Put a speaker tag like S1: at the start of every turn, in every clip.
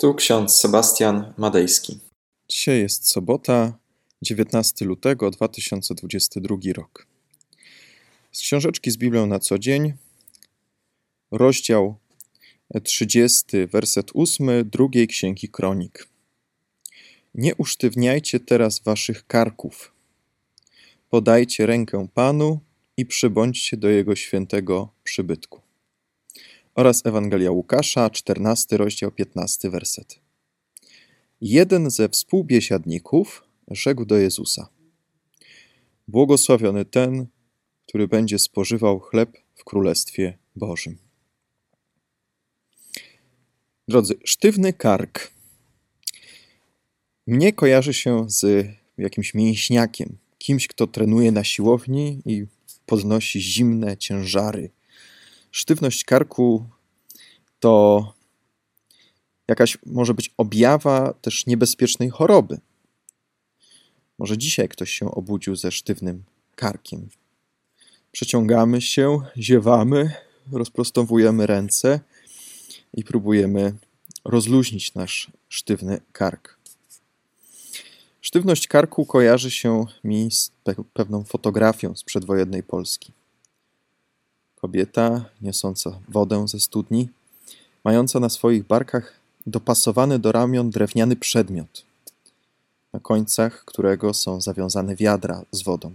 S1: Tu ksiądz Sebastian Madejski.
S2: Dzisiaj jest sobota, 19 lutego 2022 rok. Z książeczki z Biblią na co dzień, rozdział 30, werset 8 drugiej księgi Kronik. Nie usztywniajcie teraz waszych karków. Podajcie rękę Panu i przybądźcie do Jego świętego przybytku oraz Ewangelia Łukasza, 14 rozdział, 15 werset. Jeden ze współbiesiadników rzekł do Jezusa: Błogosławiony ten, który będzie spożywał chleb w Królestwie Bożym. Drodzy, sztywny kark mnie kojarzy się z jakimś mięśniakiem, kimś, kto trenuje na siłowni i podnosi zimne ciężary sztywność karku to jakaś może być objawa też niebezpiecznej choroby. Może dzisiaj ktoś się obudził ze sztywnym karkiem. Przeciągamy się, ziewamy, rozprostowujemy ręce i próbujemy rozluźnić nasz sztywny kark. Sztywność karku kojarzy się mi z pewną fotografią z przedwojennej Polski. Kobieta niosąca wodę ze studni, mająca na swoich barkach dopasowany do ramion drewniany przedmiot, na końcach którego są zawiązane wiadra z wodą.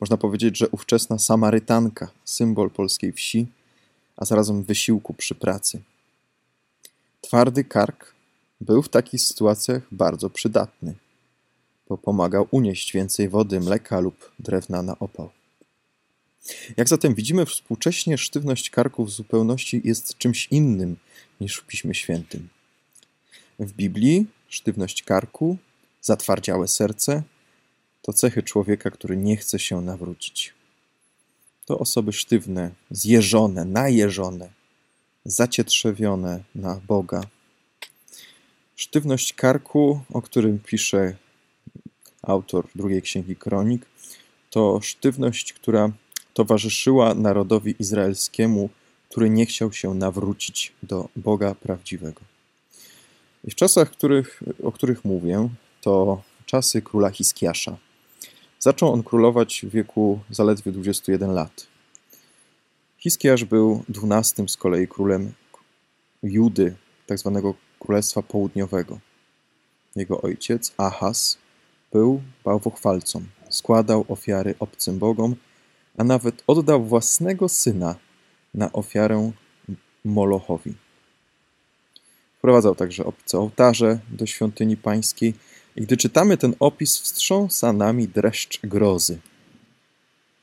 S2: Można powiedzieć, że ówczesna Samarytanka, symbol polskiej wsi, a zarazem wysiłku przy pracy. Twardy kark był w takich sytuacjach bardzo przydatny, bo pomagał unieść więcej wody, mleka lub drewna na opał. Jak zatem widzimy, współcześnie sztywność karku w zupełności jest czymś innym niż w Piśmie Świętym. W Biblii sztywność karku, zatwardziałe serce to cechy człowieka, który nie chce się nawrócić. To osoby sztywne, zjeżone, najeżone, zacietrzewione na Boga. Sztywność karku, o którym pisze autor drugiej księgi Kronik, to sztywność, która towarzyszyła narodowi izraelskiemu, który nie chciał się nawrócić do Boga prawdziwego. I w czasach, których, o których mówię, to czasy króla Hiskiasza. Zaczął on królować w wieku zaledwie 21 lat. Hiskiasz był dwunastym z kolei królem Judy, tzw. Tak Królestwa Południowego. Jego ojciec, Ahaz, był bałwochwalcą. Składał ofiary obcym bogom a nawet oddał własnego syna na ofiarę Molochowi. Wprowadzał także obce ołtarze do świątyni pańskiej i gdy czytamy ten opis, wstrząsa nami dreszcz grozy.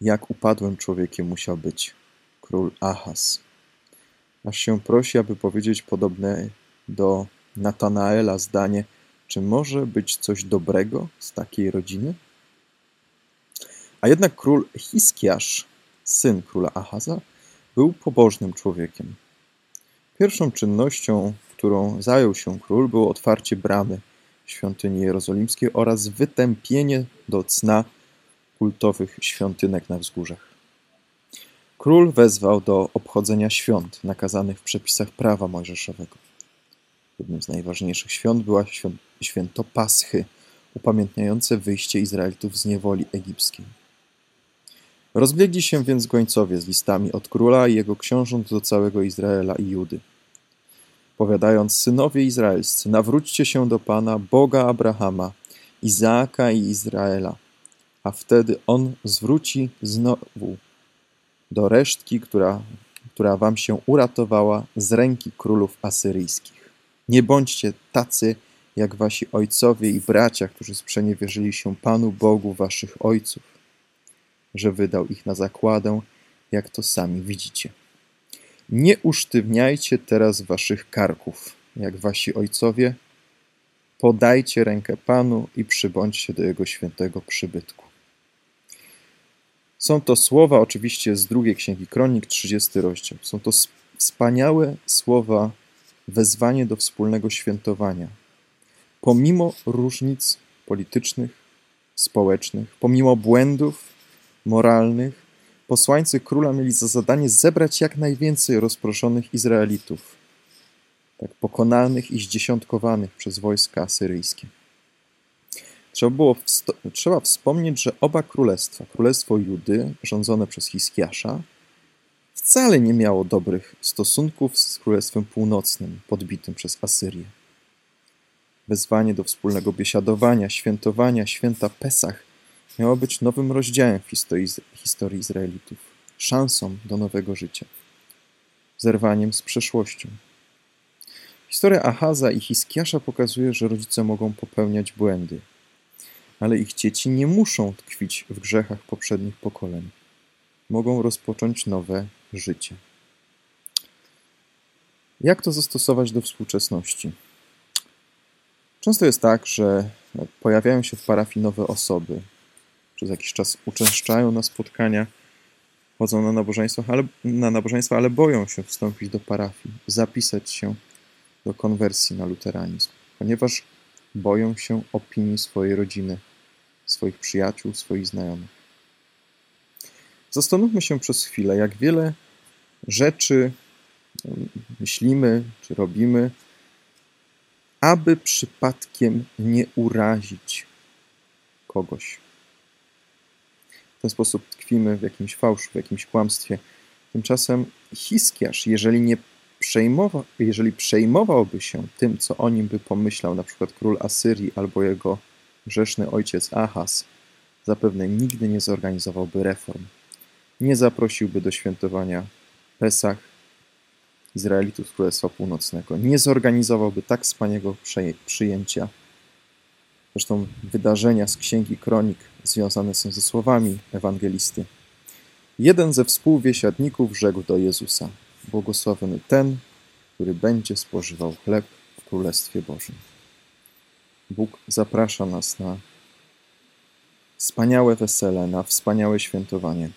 S2: Jak upadłym człowiekiem musiał być król Ahaz. Aż się prosi, aby powiedzieć podobne do Natanaela zdanie, czy może być coś dobrego z takiej rodziny? A jednak król Hiskiasz, syn króla Ahaza, był pobożnym człowiekiem. Pierwszą czynnością, którą zajął się król, było otwarcie bramy świątyni jerozolimskiej oraz wytępienie do cna kultowych świątynek na wzgórzach. Król wezwał do obchodzenia świąt nakazanych w przepisach prawa mojżeszowego. Jednym z najważniejszych świąt była święto Paschy, upamiętniające wyjście Izraelitów z niewoli egipskiej. Rozbiegli się więc gońcowie z listami od króla i jego książąt do całego Izraela i Judy. Powiadając, synowie izraelscy, nawróćcie się do Pana, Boga Abrahama, Izaaka i Izraela, a wtedy On zwróci znowu do resztki, która, która wam się uratowała z ręki królów asyryjskich. Nie bądźcie tacy, jak wasi ojcowie i bracia, którzy sprzeniewierzyli się Panu Bogu waszych ojców że wydał ich na zakładę, jak to sami widzicie. Nie usztywniajcie teraz waszych karków, jak wasi ojcowie. Podajcie rękę Panu i przybądźcie do Jego świętego przybytku. Są to słowa oczywiście z drugiej księgi Kronik, 30 rozdział. Są to wspaniałe słowa, wezwanie do wspólnego świętowania. Pomimo różnic politycznych, społecznych, pomimo błędów, moralnych, posłańcy króla mieli za zadanie zebrać jak najwięcej rozproszonych Izraelitów, tak pokonanych i zdziesiątkowanych przez wojska asyryjskie. Trzeba, było trzeba wspomnieć, że oba królestwa, królestwo Judy, rządzone przez Hiskiasza, wcale nie miało dobrych stosunków z królestwem północnym, podbitym przez Asyrię. Wezwanie do wspólnego biesiadowania, świętowania święta Pesach miało być nowym rozdziałem w historii, historii Izraelitów, szansą do nowego życia, zerwaniem z przeszłością. Historia Ahaza i Hiskiasza pokazuje, że rodzice mogą popełniać błędy, ale ich dzieci nie muszą tkwić w grzechach poprzednich pokoleń. Mogą rozpocząć nowe życie. Jak to zastosować do współczesności? Często jest tak, że pojawiają się w parafii nowe osoby. Przez jakiś czas uczęszczają na spotkania, chodzą na nabożeństwa, ale, na nabożeństwa, ale boją się wstąpić do parafii, zapisać się do konwersji na luteranizm, ponieważ boją się opinii swojej rodziny, swoich przyjaciół, swoich znajomych. Zastanówmy się przez chwilę, jak wiele rzeczy myślimy czy robimy, aby przypadkiem nie urazić kogoś. Ten sposób tkwimy w jakimś fałszu, w jakimś kłamstwie. Tymczasem Hiskiarz, jeżeli nie przejmował, jeżeli przejmowałby się tym, co o nim by pomyślał na przykład król Asyrii albo jego grzeszny ojciec Ahaz, zapewne nigdy nie zorganizowałby reform. Nie zaprosiłby do świętowania Pesach Izraelitów Królestwa Północnego. Nie zorganizowałby tak wspaniałego przyjęcia. Zresztą wydarzenia z Księgi Kronik związane są ze słowami ewangelisty. Jeden ze współwiesiadników rzekł do Jezusa: Błogosławiony ten, który będzie spożywał chleb w Królestwie Bożym. Bóg zaprasza nas na wspaniałe wesele, na wspaniałe świętowanie.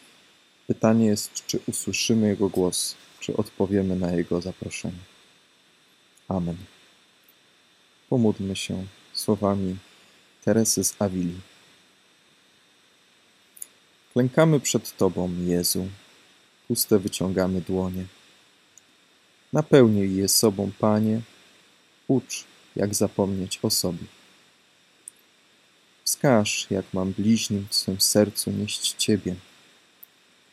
S2: Pytanie jest, czy usłyszymy Jego głos, czy odpowiemy na Jego zaproszenie. Amen. Pomódlmy się słowami Teresy z Awili. Klękamy przed Tobą, Jezu, puste wyciągamy dłonie. Napełnij je sobą, Panie, ucz, jak zapomnieć o sobie. Wskaż, jak mam bliźnim w swym sercu nieść Ciebie,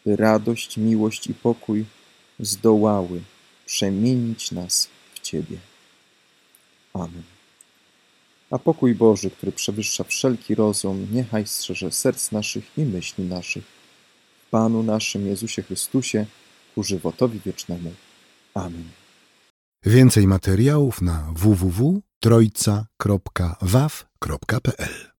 S2: by radość, miłość i pokój zdołały przemienić nas w Ciebie. Amen. A pokój Boży, który przewyższa wszelki rozum, niechaj strzeże serc naszych i myśli naszych. W Panu naszym Jezusie Chrystusie, ku żywotowi wiecznemu. Amen.
S3: Więcej materiałów na www.trojca.waw.pl